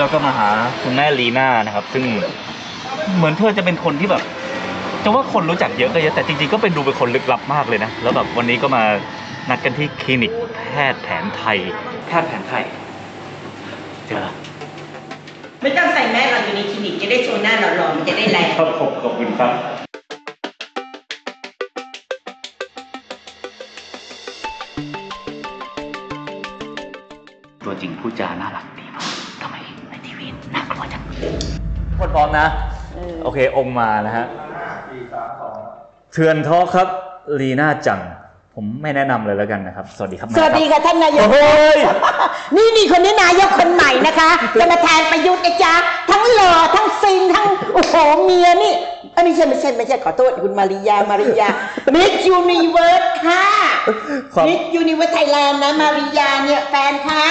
เราก็มาหาคุณแม่ลีน่านะครับ ซึ่งเหมือนเธอจะเป็นคนที่แบบจะว่าคนรู้จักเยอะก็เยอะแต่จริงๆก็เป็นดูเป็นคนลึกลับมากเลยนะ แล้วแบบวันนี้ก็มานัดกันที่คลินิกแพทย์แผนไทย แพทย์แผนไทยเจอไม่ต้องใส่แมสเราอยู่ในคลินิกจะได้โชว์หน้าหล่อๆมันจะได้แรงครับผมขอบคุณครับตัวจริงพูดจาน่ารัก น่ากลัวจังคนพร้อมนะ โอเค องค์มานะฮะเถื่อน Talk ครับ ลีน่าจัง ผมไม่แนะนำเลยแล้วกันนะครับ สวัสดีครับสวัสดีแม่รับค่ะท่านนายก โอ้ย นี่นี่คนนี้นายกคนใหม่นะคะจะมาแทนประยุทธ์นะจ๊ะทั้งหล่อทั้งซิงทั้งโอ้โหเมียนี่เอ้ยไม่ใช่ไม่ใช่ไม่ใช่ขอโทษคุณมาริยามาริยา มิสยูนิเวิร์สค่ะ ความ มิสยูนิเวิร์สไทยแลนด์นะมาริยาเนี่ยแฟนเขา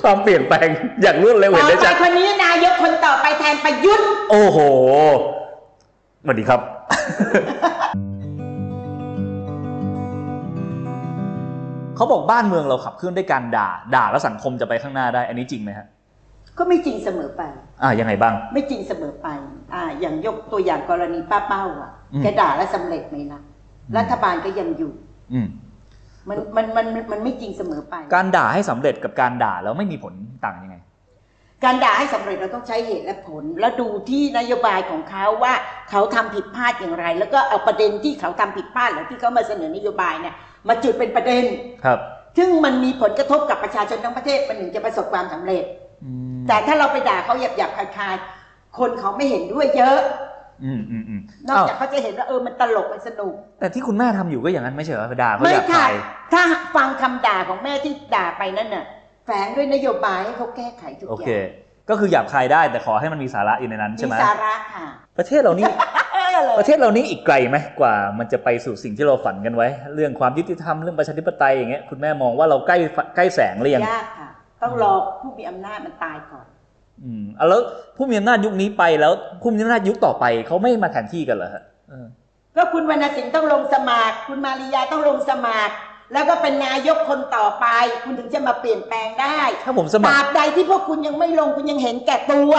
ความเปลี่ยนแปลงอย่างรวดเร็วต่เห็นอได้ไปชัดคนนี้นายกคนต่อไปแทนประยุทธ์โอ้โหสวัสดีครับเขาบอกบ้านเมืองเราขับเคลื่อนด้วยการด่า ด่าแล้วสังคมจะไปข้างหน้าได้ อันนี้จริงไหมฮะก็ไม่จริงเสมอไป อ่ายังไงบ้าง ไม่จริงเสมอไป อ่า อย่างยกตัวอย่างกรณีป้าเป้าอะอืมแกด่าแล้วสำเร็จไหมล่ะอืมรัฐบาลก็ยังอยู่ อื มมันมันมันมันไม่จริงเสมอไป การด่าให้สำเร็จกับการด่าแล้วไม่มีผลต่างยังไง การด่าให้สำเร็จเราต้องใช้เหตุและผล แล้วดูที่นโยบายของเขาว่าเขาทำผิดพลาดอย่างไร แล้วก็เอาประเด็นที่เขาทำผิดพลาดหรือที่เขามาเสนอนโยบายเนี่ยมาจุดเป็นประเด็นครับ ซึ่งมันมีผลกระทบกับประชาชนทั้งประเทศมันถึงจะประสบความสำเร็จอืมแต่ถ้าเราไปด่าเขาหยาบๆคลายๆคนเขาไม่เห็นด้วยเยอะ อืมอืมอืมนอกอ้าวจากเขาจะเห็นว่าเออมันตลกมันสนุก แต่ที่คุณแม่ทำอยู่ก็อย่างนั้นไม่ใช่เหรอด่าเขาไม่อยากค่ะตายถ้าฟังคำด่าของแม่ที่ด่าไปนั่นน่ะแฝงด้วยนโยบายให้เขาแก้ไขทุกโออเคย่างก็คือหยาบคายได้แต่ขอให้มันมีสาระอยู่ในนั้นใช่มีไหมสาระค่ะ ประเทศเรานี่เออเลยประเทศเรานี่อีกไกลไหมกว่า มันจะไปสู่สิ่งที่เราฝันกันไว้ เรื่องความยุติธรรมเรื่องประชาธิปไตยอย่างเงี้ยคุณแม่มองว่าเราใกล้ใกล้แสงหรือยังยากค่ะ ต้องรอผู้มีอำนาจมันตายก่อน อืมเอาแล้วผู้มีอำนาจยุคนี้ไปแล้วผู้มีอำนาจยุคต่อไปเขาไม่มาแทนที่กันเหรอฮะเออก็คุณวรรณสิงห์ต้องลงสมัคร คุณมาริยาต้องลงสมัคร แล้วก็เป็นนายกคนต่อไป คุณถึงจะมาเปลี่ยนแปลงได้ถ้าผมสตมัครารบใดที่พวกคุณยังไม่ลงคุณยังเห็นแก่ตัว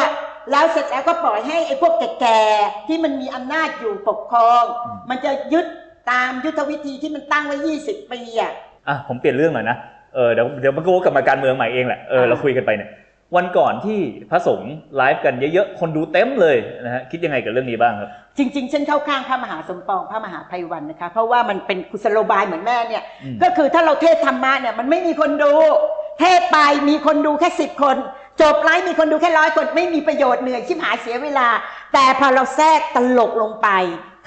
แล้วเสร็จแล้วก็ปล่อยให้ไอ้พวกแก่ๆที่มันมีอำนาจอยู่ปกครอง มันจะยึดตามยุทธวิธีที่มันตั้งไว้ 20 ปีอะอะผมเปลี่ยนเรื่องหน่อยนะเออเดี๋ยวเดี๋ยวมันก็วกกลับมาการเมืองใหม่เองแหละเอออ่าเราคุยกันไปเนี่ย วันก่อนที่พระสงฆ์ไลฟ์กันเยอะๆ คนดูเต็มเลยนะฮะคิดยังไงกับเรื่องนี้บ้างครับ จริงๆฉันเข้าข้างพระมหาสมปองพระมหาไพวันนะคะ เพราะว่ามันเป็นกุศโลบายเหมือนแม่เนี่ยอืมก็คือถ้าเราเทศธรรมะเนี่ยมันไม่มีคนดู เทศไปมีคนดูแค่สิบคน จบไลฟ์มีคนดูแค่ร้อยคนไม่มีประโยชน์เหนื่อยชิบหายเสียเวลา แต่พอเราแทรกตลกลงไป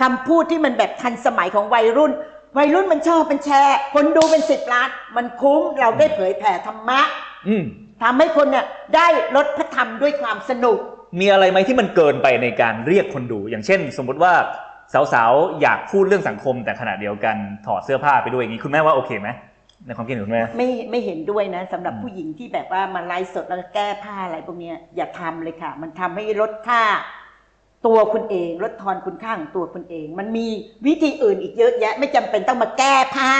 คำพูดที่มันแบบทันสมัยของวัยรุ่น วัยรุ่นมันชอบเป็นแชร์ คนดูเป็นสิบล้าน มันคุ้มเราได้เผยแผ่ธรรมะ อืม ทำให้คนเนี่ยได้ลดพระธรรมด้วยความสนุก มีอะไรไหมที่มันเกินไปในการเรียกคนดู อย่างเช่น สมมุติว่าสาวๆ อยากพูดเรื่องสังคม แต่ขณะเดียวกันถอดเสื้อผ้าไปด้วยอย่างนี้คุณแม่ว่าโอเคไหมในความคิดเห็นคุณแม่ไม่ไม่เห็นด้วยนะสำหรับอืมผู้หญิงที่แบบว่ามาไลฟ์สดแล้วแก้ผ้าอะไรพวกเนี้ยอย่าทำเลยค่ะ มันทำให้ลดค่า ตัวคุณเองลดทอนคุณค่าของตัวคุณเอง มันมีวิธีอื่นอีกเยอะแยะ ไม่จำเป็นต้องมาแก้ผ้า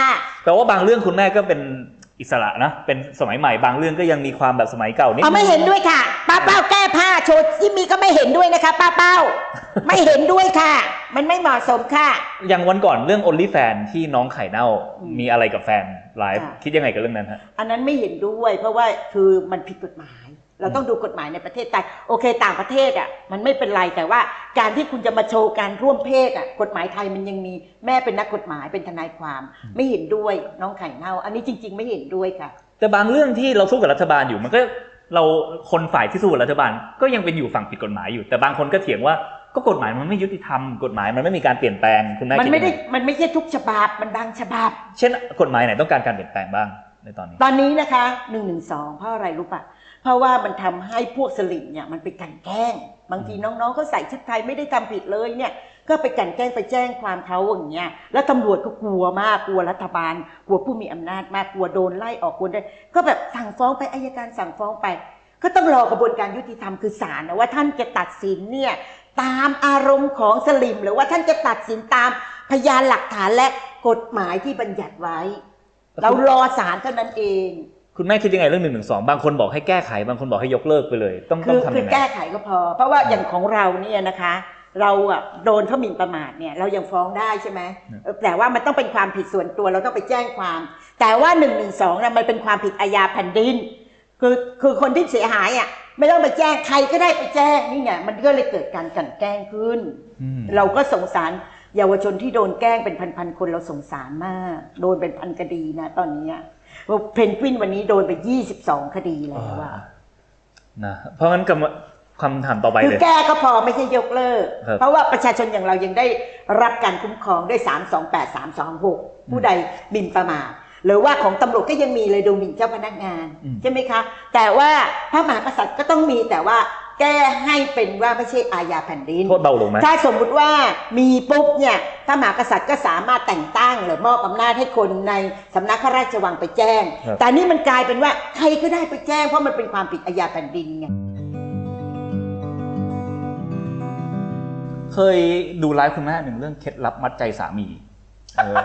แปลว่าบางเรื่องคุณแม่ก็เป็น อิสระนะเป็นสมัยใหม่บางเรื่องก็ยังมีความแบบสมัยเก่านิดเอาไม่เห็นด้วยค่ะ ป้าเป้าแก้ผ้าโชว์ที่มีก็ไม่เห็นด้วยนะคะ ป้าเป้า ไม่เห็นด้วยค่ะ มันไม่เหมาะสมค่ะ อย่างวันก่อนเรื่อง only fan ที่น้องไข่เน่าอืมมีอะไรกับแฟนไลฟ์ค่ะ คิดยังไงกับเรื่องนั้นฮะ อันนั้นไม่เห็นด้วย เพราะว่าคือมันผิดกฎหมาย เราต้องดูกฎหมายในประเทศไทยโอเค ต่างประเทศอะมันไม่เป็นไรแต่ว่า การที่คุณจะมาโชว์การร่วมเพศอะกฎหมายไทยมันยังมีแม่เป็นนักกฎหมายเป็นทนายความ ไม่เห็นด้วยน้องไข่เน่า อันนี้จริง ๆ ไม่เห็นด้วยค่ะ แต่บางเรื่องที่เราสู้กับรัฐบาลอยู่มันก็เราคนฝ่ายที่สู้กับรัฐบาล ก็ยังเป็นอยู่ฝั่งผิดกฎหมายอยู่ แต่บางคนก็เถียงว่าก็กฎหมายมันไม่ยุติธรรมกฎหมายมันไม่มีการเปลี่ยนแปลงคุณแม่มันคิดไม่ได้ยังงมันไม่ใช่ทุกฉบับมันบางฉบับ เช่น กฎหมายไหนต้องการการเปลี่ยนแปลงบ้างในตอนนี้ ตอนนี้นะคะหนึ่งหนึ่งสองเพราะอะไรรู้ปะ เพราะว่ามันทำให้พวกสลิมเนี่ยมันไปกลันแกล้ง บางทีน้องๆเขาใส่ชุดไทยไม่ได้ทำผิดเลยเนี่ยก็ไปกลันแกล้งไปแจ้งความเขาอย่างเงี้ยแล้วตำรวจก็กลัวมากกลัวรัฐบาล กลัวผู้มีอำนาจมากกลัวโดนไล่ออกกลัวได้ก็แบบสั่งฟ้องไปอายการสั่งฟ้องไป ก็ต้องรอกระบวนการยุติธรรมคือศาลนะว่าท่านจะตัดสินเนี่ยตามอารมณ์ของสลิมหรือว่าท่านจะตัดสินตามพยานหลักฐานและกฎหมายที่บัญญัติไว้ เรารอศาลเท่านั้นเอง คุณแม่คิดยังไงเรื่องหนึ่งหนึ่งสองบางคนบอกให้แก้ไข บางคนบอกให้ยกเลิกไปเลย ต้องคืต้อองทำคืยัองไง แก้ไขก็พอ เพราะว่าอย่างของเราเนี่ยนะคะ เราอะโดนเขาหมิ่นประมาทเนี่ยเรายังฟ้องได้ใช่ไหมเออแต่ว่ามันต้องเป็นความผิดส่วนตัวเราต้องไปแจ้งความ แต่ว่า1นึนะมันเป็นความผิดอาญาแผ่นดิน คือคือคนที่เสียหายอะไม่ต้องไปแจ้งใครก็ได้ไปแจ้งนี่ไงมันก็เลยเกิดการกลันแกล้งขึ้น อืม เราก็สงสารเยาวชนที่โดนแกล้งเป็นพันๆคนเราสงสารมาก โดนเป็นพันคดีนะตอนนี้ อะเพนกวินวันนี้โดนไป22คดีแล้วอะนะเพราะงั้นกำคำถามต่อไปคือเลยแก้ก็พอไม่ใช่ยกเลิกครับเพราะว่าประชาชนอย่างเรายังได้รับการคุ้มครองด้วย328 326ผู้ใดหมิ่นประมาทหรือว่าของตำรวจก็ยังมีเลยดูหมิ่นเจ้าพนักงานอืมใช่ไหมคะ แต่ว่าพระมหากษัตริย์ก็ต้องมีแต่ว่า แก้ให้เป็นว่าไม่ใช่อาญาแผ่นดิน โทษเบาลงไหมถ้าสมมุติว่ามีปุ๊บเนี่ยพระมหากษัตริย์ก็สามารถแต่งตั้งหรือมอบอำนาจให้คนในสำนักพระราชวังไปแจ้ง ครับ แต่นี่มันกลายเป็นว่าใครก็ได้ไปแจ้งเพราะมันเป็นความผิดอาญาแผ่นดินไง เคยดูไลฟ์คุณแม่หนึ่งเรื่องเคล็ดลับมัดใจสามีเออ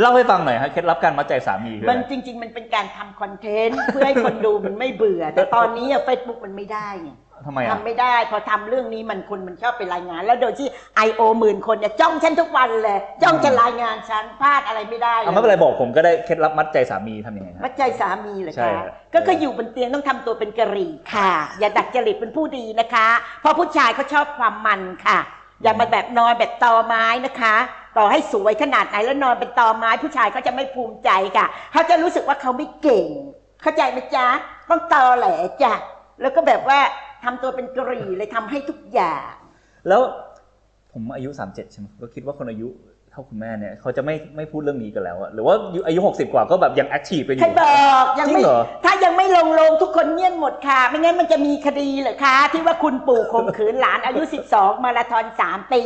เล่าให้ฟังหน่อยฮะเคล็ดลับการมัดใจสามีคือมันอะไร จริง ๆ มันเป็นการทำคอนเทนต์ เพื่อให้คนดูมันไม่เบื่อ แต่ตอนนี้เฟซบุ๊กมันไม่ได้ไง ทำไมอะ ทำไม่ได้ พอทำเรื่องนี้มันคนมันชอบไปรายงาน แล้วโดยที่ I.O. หมื่นคนเนี่ยจ้องฉันทุกวันเลย จ้องจะรายงานฉันพลาดอะไรไม่ได้เอาไม่เป็นไรบอกผมก็ได้เคล็ดลับมัดใจสามีทำยังไงฮะมัดใจสามีเหรอใช่คะครับ ก็คืออยู่บนเตียงต้องทำตัวเป็นกะหรี่ค่ะ อย่าดัดจริตเป็นผู้ดีนะคะ เพราะผู้ชายเขาชอบความมันค่ะ อย่ามาแบบนอนแบบตอไม้นะคะ ต่อให้สวยขนาดไหนแล้วนอนเป็นตอไม้ผู้ชายเขาจะไม่ภูมิใจค่ะเขาจะรู้สึกว่าเขาไม่เก่ง เข้าใจไหมจ๊ะต้องตอแหลจ้ะแล้วก็แบบว่า ทำตัวเป็นกะหรี่เลยทำให้ทุกอย่าง แล้วผมอายุ 37 ใช่ไหมก็คิดว่าคนอายุเท่าคุณแม่เนี่ยเขาจะไม่ไม่พูดเรื่องนี้กันแล้วอะหรือว่าอายุ 60 กว่าก็แบบยังแอคทีฟไปอใครยู่บอกยังจริไม่งเหรอถ้ายังไม่ลงลงทุกคนเงียบหมดค่ะ ไม่งั้นมันจะมีคดีเหรอคะ ที่ว่าคุณปู่ข่มขืนหลานอายุ 12 มาราธอน3ปี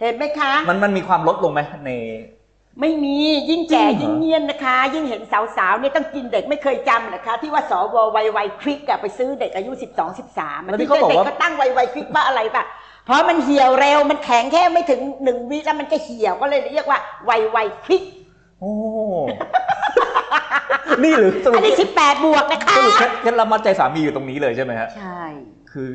เห็นไหมคะ มันมันมีความลดลงไหมใน ไม่มียิ่งแก่จริงเหรอยิ่งเงียนนะคะ ยิ่งเห็นสาวๆเนี่ยต้องกินเด็กไม่เคยจำเหรอคะ ที่ว่าสววัยวัยคลิกอะไปซื้อเด็กอายุ 12 13แล้วที่ที่เขาบอกเด็กว่าก็ตั้งวัยวัยคลิกว่าอะไรปะเพราะมันเหี่ยวเร็วมันแข็งแค่ไม่ถึงหนึ่งวิแล้วมันก็เหี่ยวก็เลยเรียกว่าวัยวัยคลิกโอ้นี่หรือสรุอัปนนี้18บวกนะคะสรุปเคล็ดเคล็ดลับมัดใจสามีอยู่ตรงนี้เลยใช่ไหมฮะใช่ คือ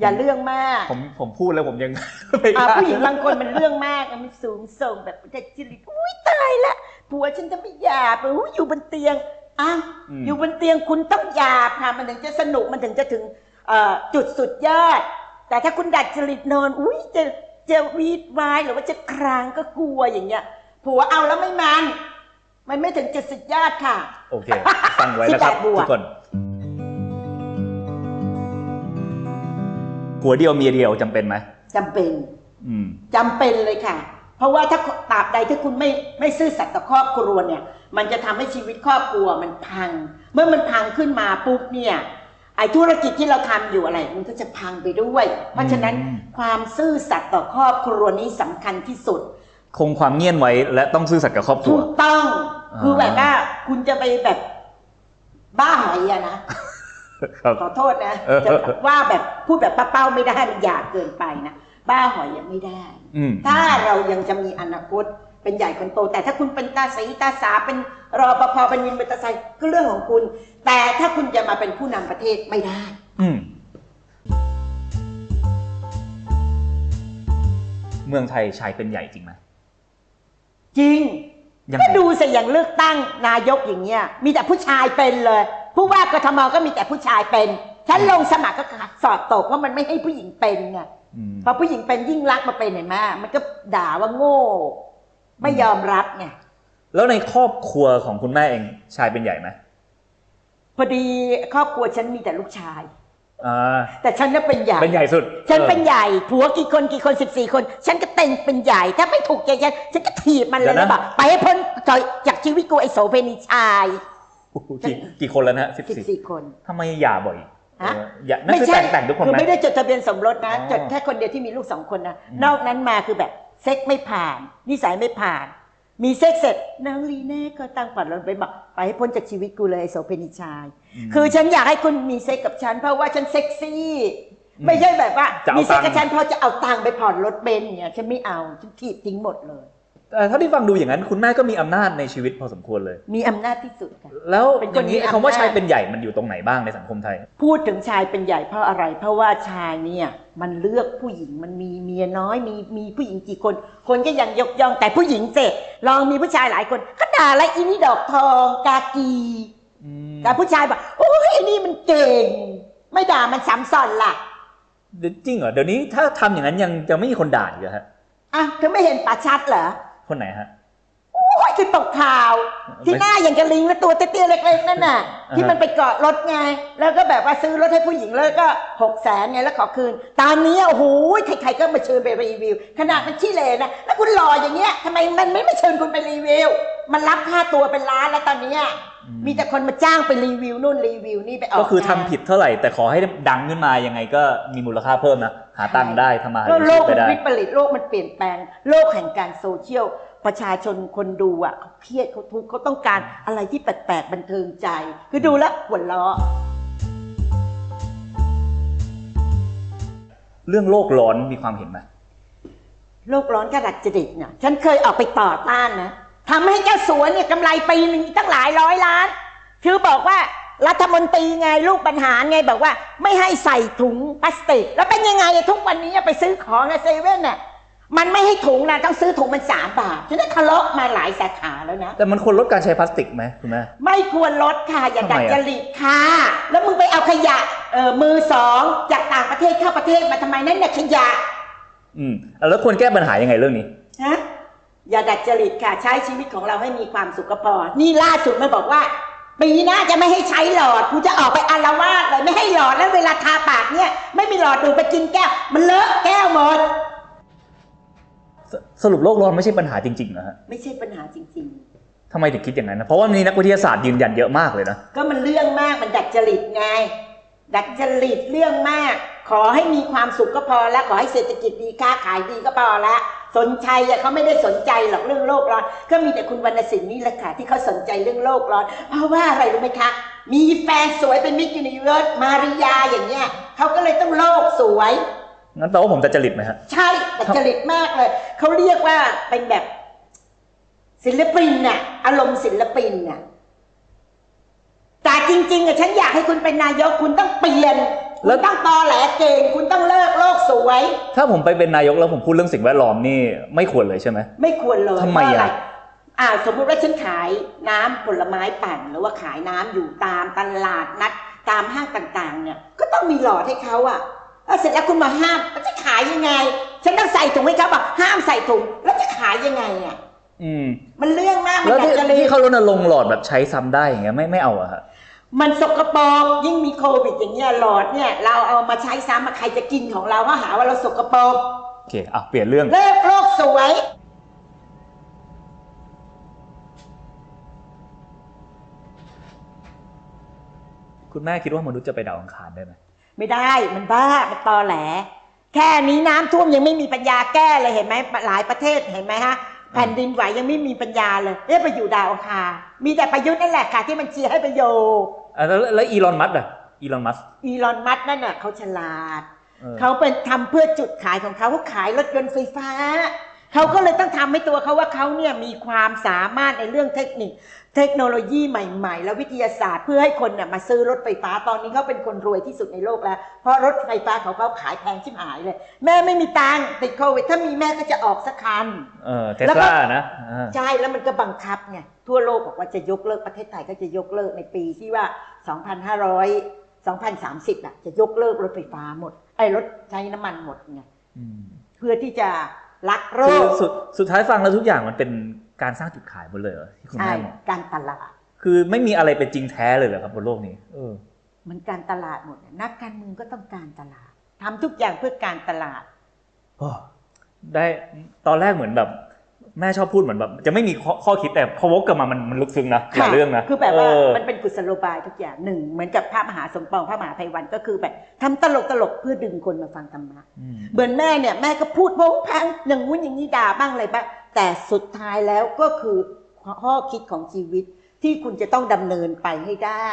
อย่าเรื่องมาก ผมผมพูดแล้วผมยังไม่อ่ากล้าผู้หญิงบางคนมันเรื่องมากอะมันสูงส่งแบบแต่จริตอุ้ยตายละผัวฉันจะไม่หยาบอุ้ยอยู่บนเตียงอ้าวอยู่บนเตียงคุณต้องหยาบค่ะมันถึงจะสนุกมันถึงจะถึงเอ่อจุดสุดยอด แต่ถ้าคุณดัดจริตนอนอุ้ยจะจะวีดวายหรือว่าจะครางก็กลัวอย่างเงี้ยผัวเอาแล้วไม่มัน มันไม่ถึงจุดสุดยอดค่ะ โอเคฟังไว้นะครับ18บวกทุกคน ผัวเดียวเมียเดียวจำเป็นไหมจำเป็นอืมจำเป็นเลยค่ะ เพราะว่าถ้าตราบใดที่คุณไม่ไม่ซื่อสัตย์ต่อครอบครัวเนี่ย มันจะทำให้ชีวิตครอบครัวมันพัง เมื่อมันพังขึ้นมาปุ๊บเนี่ยไอ้ธุรกิจที่เราทำอยู่อะไร มันก็จะพังไปด้วย เพราะฉะนั้นอืมความซื่อสัตย์ต่อครอบครัวนี้สำคัญที่สุด คงความเงียบไว้และต้องซื่อสัตย์กับครอบครัถูวกต้องอ่าคือแบบว่าคุณจะไปแบบบ้าหอยอะนะครับ ขอโทษนะเออจะว่าแบบพูดแบบป้าเป้าไม่ได้มันหยาบเกินไปนะบ้าหอยยังไม่ได้อืมถ้าเรายังจะมีอนาคตเป็นใหญ่คนโต แต่ถ้าคุณเป็นตาสีตาสาเป็นรอปภเป็นวินมอเตอร์ไซค์ก็เรื่องของคุณ แต่ถ้าคุณจะมาเป็นผู้นำประเทศไม่ได้ อืมเมืองไทยชายเป็นใหญ่จริงไหมจริงยังก็ไงดูสิอย่างเลือกตั้งนายกอย่างเงี้ยมีแต่ผู้ชายเป็นเลย ผู้ว่ากทมก็มีแต่ผู้ชายเป็นฉันลงสมัครก็สอบตกว่ามันไม่ให้ผู้หญิงเป็นไงอืมพอผู้หญิงเป็นยิ่งรักษณ์มาเป็นเห็นไหมมันก็ด่าว่าโง่ ไม่ยอมรับไงแล้วในครอบครัวของคุณแม่เองชายเป็นใหญ่ไหมพอดีครอบครัวฉันมีแต่ลูกชายอ่าแต่ฉันน่ะเป็นใหญ่เป็นใหญ่สุด ฉันเป็นออใหญ่ผัวกี่คนกี่คนสิบสี่คน ฉันก็เต็งเป็นใหญ่ ถ้าไม่ถูกใจฉันฉันก็ถีบมันเลยเดี๋ยวนะนะบอกไปให้พ้นถอยจากชีวิตกูไอ้โสเภณีชายโอ้โห กี่กี่คนแล้วนะสิบสิบสี่สี่คนทำไมหย่าบ่อยฮะ เออหย่านั่นคือแต่งแต่งทุกคนคือไหมไม่ได้จดทะเบียนสมรสนะ อ๋อจดแค่คนเดียวที่มีลูกสองคนนะ อืม นอกนั้นมาคือแบบเซ็กซ์ไม่ผ่าน นิสัยไม่ผ่าน มีเซ็กซ์เสร็จนางลีแน่ก็ตั้งฝันลงไปบอกไปให้พ้นจากชีวิตกูเลยไอ้โสเภณีชาย ม คือฉันอยากให้คุณมีเซ็กซ์กับฉันเพราะว่าฉันเซ็กซี่ อืมไม่ใช่แบบว่าจะเอามีเซ็กกับตังค์ฉันเพราะจะเอาตังค์ไปผ่อนรถเบนซ์เนี่ยฉันไม่เอาฉันถีบทิ้งหมดเลย แต่เท่าที่ฟังดูอย่างนั้น คุณแม่ก็มีอำนาจในชีวิตพอสมควรเลย มีอำนาจที่สุดค่ะ แล้วเป็นคนอย่างนี้มีอำนาจ คำว่าชายเป็นใหญ่มันอยู่ตรงไหนบ้างในสังคมไทย พูดถึงชายเป็นใหญ่เพราะอะไร เพราะว่าชายเนี่ยมันเลือกผู้หญิงมันมีเมียน้อยมีมีผู้หญิงกี่คน คนก็ยังยกย่องแต่ผู้หญิงเจลองมีผู้ชายหลายคนก็ด่าและอีนี่ดอกทองกากีอืมแต่ผู้ชายบอกโอ้ยไอ้นี่มันเก่ง ไม่ด่ามันซ้ำซ้อนล่ะเดี๋ยวจริงเหรอเดี๋ยวนี้ถ้าทำอย่างนั้นยังจะไม่มีคนด่าอีกเหรอฮะ อะเธอไม่เห็นป่าชัดเหรอ คนไหนฮะโอ้ยคือตกข่าว ที่หน้าอย่างกระลิงและตัวเตี้ยๆเล็กๆนั่นน่ะอ่าฮะที่มันไปเกาะรถไง แล้วก็แบบว่าซื้อรถให้ผู้หญิงแล้วก็หกแสนไงแล้วขอคืนตอนนี้โอ้โหใครๆก็มาเชิญไปรีวิว ขนาดมันขี้เหร่นะแล้วคุณหล่ออย่างเงี้ยทำไมมันไม่มาเชิญคุณไปรีวิว มันรับค่าตัวเป็นล้านแล้วตอนเนี้ยอืมีแต่คนมาจ้างไปรีวิวนู่นรีวิวนี่ไปออกก็คือทำงานผิดเท่าไหร่แต่ขอให้ดังขึ้นมายังไงก็มีมูลค่าเพิ่มนะหาตังค์ได้ทำมาหาก็โลชีกวิตไปมันได้ วิปริตโลกมันเปลี่ยนแปลง โลกแห่งการโซเชียลประชาชนคนดูอะเขาเครียดเขาทุกข์เขาต้องการอะไรที่แปลกๆบันเทิงใจ คือดูแล้วหัวเราะ เรื่องโลกร้อนมีความเห็นไหมโลกร้อนกระดัดจริตเนี่ยฉันเคยออกไปต่อต้านนะ ทำให้เจ้าสัวเนี่ยกำไรปีหนึ่งตั้งหลายร้อยล้าน คือบอกว่ารัฐมนตรีไงลูกปัญหารไงบอกว่า ไม่ให้ใส่ถุงพลาสติก แล้วเป็นยังไงอะทุกวันนี้ไปซื้อของในเซเว่นน่ะมันไม่ให้ถุงนะต้องซื้อถุงมันสามบาทฉันได้ทะเลาะมาหลายสาขาแล้วนะ แต่มันควรลดการใช้พลาสติกไหมคุณแม่ไม่ควรลดค่ะ อย่าทำไมดัดอะจริตค่ะ แล้วมึงไปเอาขยะเออมือสองจากต่างประเทศเข้าประเทศมาทำไมนั่นเนี่ยขยะ อืมแล้วควรแก้ปัญหายังไงเรื่องนี้ฮะ อย่าดัดจริตค่ะ ใช้ชีวิตของเราให้มีความสุขก็พอ นี่ล่าสุดมันบอกว่า ปีหน้าจะไม่ให้ใช้หลอดกูจะออกไปอารวาสเลยไม่ให้หลอดแล้วเวลาทาปากเนี่ย ไม่มีหลอดดูดไปกินแก้ว มันเลอะแก้วหมด สสรุปโลกร้อนไม่ใช่ปัญหาจริงๆนะฮะไม่ใช่ปัญหาจริง ทำไมถึงคิดอย่างนั้นนะเพราะว่ามีนักวิทยาศาสตร์ยืนยันเยอะมากเลยนะ ๆ ก็มันเรื่องมากมันดัดจริตไง ดัดจริตเรื่องมาก ขอให้มีความสุขก็พอแล้วขอให้เศรษฐกิจดีค้าขายดีก็พอแล้ว สนใจอะเขาไม่ได้สนใจหรอกเรื่องโลกร้อน ก็มีแต่คุณวรรณสิงห์นี่แหละค่ะที่เขาสนใจเรื่องโลกร้อน เพราะว่าอะไรรู้ไหมคะ มีแฟนสวยเป็นมิสยูนิเวิร์สมาริยาอย่างเงี้ยเขาก็เลยต้องโลกสวยงั้นแปลว่าผมดัดจริตไหมฮะใช่ดัดจริตมากเลยเขาเรียกว่าเป็นแบบศิลปินน่ะอารมณ์ศิลปินน่ะแต่จริงๆอะฉันอยากให้คุณเป็นนายกคุณต้องเปลี่ยน คุแล้ณวต้องตอแหลเก่งคุณต้องเลิกโลกสวย ถ้าผมไปเป็นนายกแล้วผมพูดเรื่องสิ่งแวดล้อมนี่ไม่ควรเลยใช่ไหมไม่ควรเลยทำไมอะเพราไรอ่าสมมุติว่าฉันขายน้ำผลไม้ปั่นหรือว่าขายน้ำอยู่ตามตลาดนัดตามห้างต่างๆ เนี่ย ก็ต้องมีหลอดให้เขาอะแล้วเสร็จแล้วคุณมาห้ามแล้วจะขายยังไง ฉันต้องใส่ถุงให้เขาบอกห้ามใส่ถุงแล้วจะขายยังไงอะอืมมันเรื่องมากมันแล้วดัดที่จริที่ตเขารณรงค์หลอดแบบใช้ซ้ำได้อย่างเงี้ยไม่ไม่เอาอะฮะ มันสกปรกยิ่งมีโควิดอย่างเงี้ยหลอดเนี่ยเราเอามาใช้ซ้ำมาใครจะกินของเราก็หาว่าเราสกปรกโอเคอะเปลี่ยนเรื่องเลิกโลกสวย คุณแม่คิดว่ามนุษย์จะไปดาวอังคารได้ไหมไม่ได้มันบ้ามันตอแหล แค่นี้น้ำท่วมยังไม่มีปัญญาแก้เลยเห็นไหมหลายประเทศเห็นไหมฮะแผ่นดินไหวยังไม่มีปัญญาเลยเอ๊ะไปอยู่ดาวอังคารมีแต่ประยุทธ์นั่นแหละค่ะที่มันเชียร์ให้ไปโยอะ แล้วแล้วอีลอนมัสก์อะอีลอนมัสก์อีลอนมัสก์นั่นน่ะเขาฉลาด เออ เขาเป็นทำเพื่อจุดขายของเขาเขาขายรถยนต์ไฟฟ้า เขาก็เลยต้องทำให้ตัวเขาว่าเขาเนี่ยมีความสามารถในเรื่องเทคนิค เทคโนโลยีใหม่ ๆ และวิทยาศาสตร์ เพื่อให้คนเนี่ยมาซื้อรถไฟฟ้าตอนนี้เขาเป็นคนรวยที่สุดในโลกแล้ว เพราะรถไฟฟ้าของเขาขายแพงชิบหายเลย แม่ไม่มีตังค์ติดโควิดถ้ามีแม่ก็จะออกสักคันเออเทแล้สวก็ลานะอ่าใช่แล้วมันก็บังคับไงทั่วโลกบอกว่าจะยกเลิกประเทศไทยก็จะยกเลิกในปีที่ว่า 2,500 2,030อะจะยกเลิกรถไฟฟ้าหมดไอ้รถใช้น้ำมันหมดไงอืมเพื่อที่จะรักโรคือคสุดสุดท้ายฟังแล้วทุกอย่างมันเป็น การสร้างจุดขายหมดเลยเหรอที่คุณใช่แม่มองการตลาดคือไม่มีอะไรเป็นจริงแท้เลยเหรอครับบนโลกนี้เออมันการตลาดหมดน่ะนักการเมืองก็ต้องการตลาดทำทุกอย่างเพื่อการตลาด โอ้ได้ตอนแรกเหมือนแบบ แม่ชอบพูดเหมือนแบบจะไม่มีข้อข้อคิดแต่พอวกกลับมามันมันลึกซึ้งนะหลายเรื่องนะคือแบบว่าเออมันเป็นกุศโลบายทุกอย่างหนึ่งเหมือนกับพระมหาสมปองพระมหาไพวันก็คือแบบทำตลกตลกๆเพื่อดึงคนมาฟังธรรมะอืมเหมือนแม่เนี่ยแม่ก็พูดโพ้งแพงอย่างงู้นอย่างนี้ด่าบ้างอะไรบ้างแต่สุดท้ายแล้วก็คือข้อคิดของชีวิตที่คุณจะต้องดำเนินไปให้ได้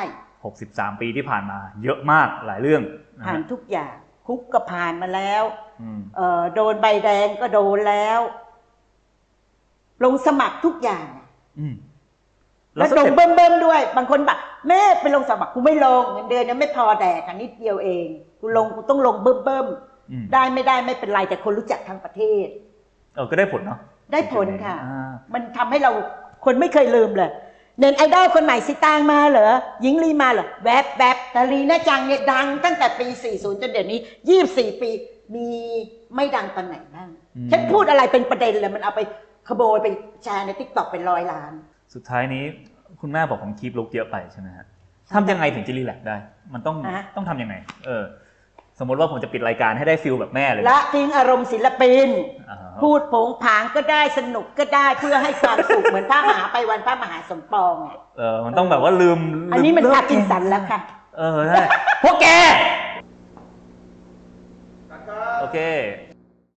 หกสิบสามปีที่ผ่านมา เยอะมากหลายเรื่องนะผ่านฮะทุกอย่างคุกก็ผ่านมาแล้วอืมเอ่อโดนใบแดงก็โดนแล้ว ลงสมัครทุกอย่างอะอืมแล้วสลงเต็ปเบิ่มเบิ่มๆด้วย บางคนแบบแม่ไปลงสมัครกูไม่ลงเงินเดือนยังไม่พอแดกอันนิดเดียวเองกูลงกูต้องลงเบิ่มเบิ่มๆอืมได้ไม่ได้ไม่เป็นไรแต่คนรู้จักทั้งประเทศ เออก็ได้ผลเนาะได้ผลค่ะ อ่ามันทำให้เราคนไม่เคยลืมเลย เน็ตไอดอลคนใหม่สิตางมาเหรอหญิงลีมาเหรอแวบแวบแต่ลีน่าจังเนี่ยดังตั้งแต่ปี 40 จนเดี๋ยวนี้ 24 ปี มีไม่ดังตอนไหนบ้าง อืม ฉันพูดอะไรเป็นประเด็นเลยมันเอาไป ขโมยไปแชร์ใน TikTok เป็นร้อยล้าน สุดท้ายนี้คุณแม่บอกผม keep look เยอะไปใช่ไหมฮะทำยังไงถึงจะ relax ได้ มันต้องฮะต้องทำยังไง เออ สมมติว่าผมจะปิดรายการให้ได้ฟิลแบบแม่เลยละทิ้งอารมณ์ศิลปิน อ่าพูดโผงผางก็ได้สนุกก็ได้เพื่อให้ความสุข เหมือนพระมหาไปวันพระมหาสมปองอะเออมันต้องแบบว่าลืมอันนี้มันลืพากินสันแล้วค่ะ เออใช่พวกแก โอเค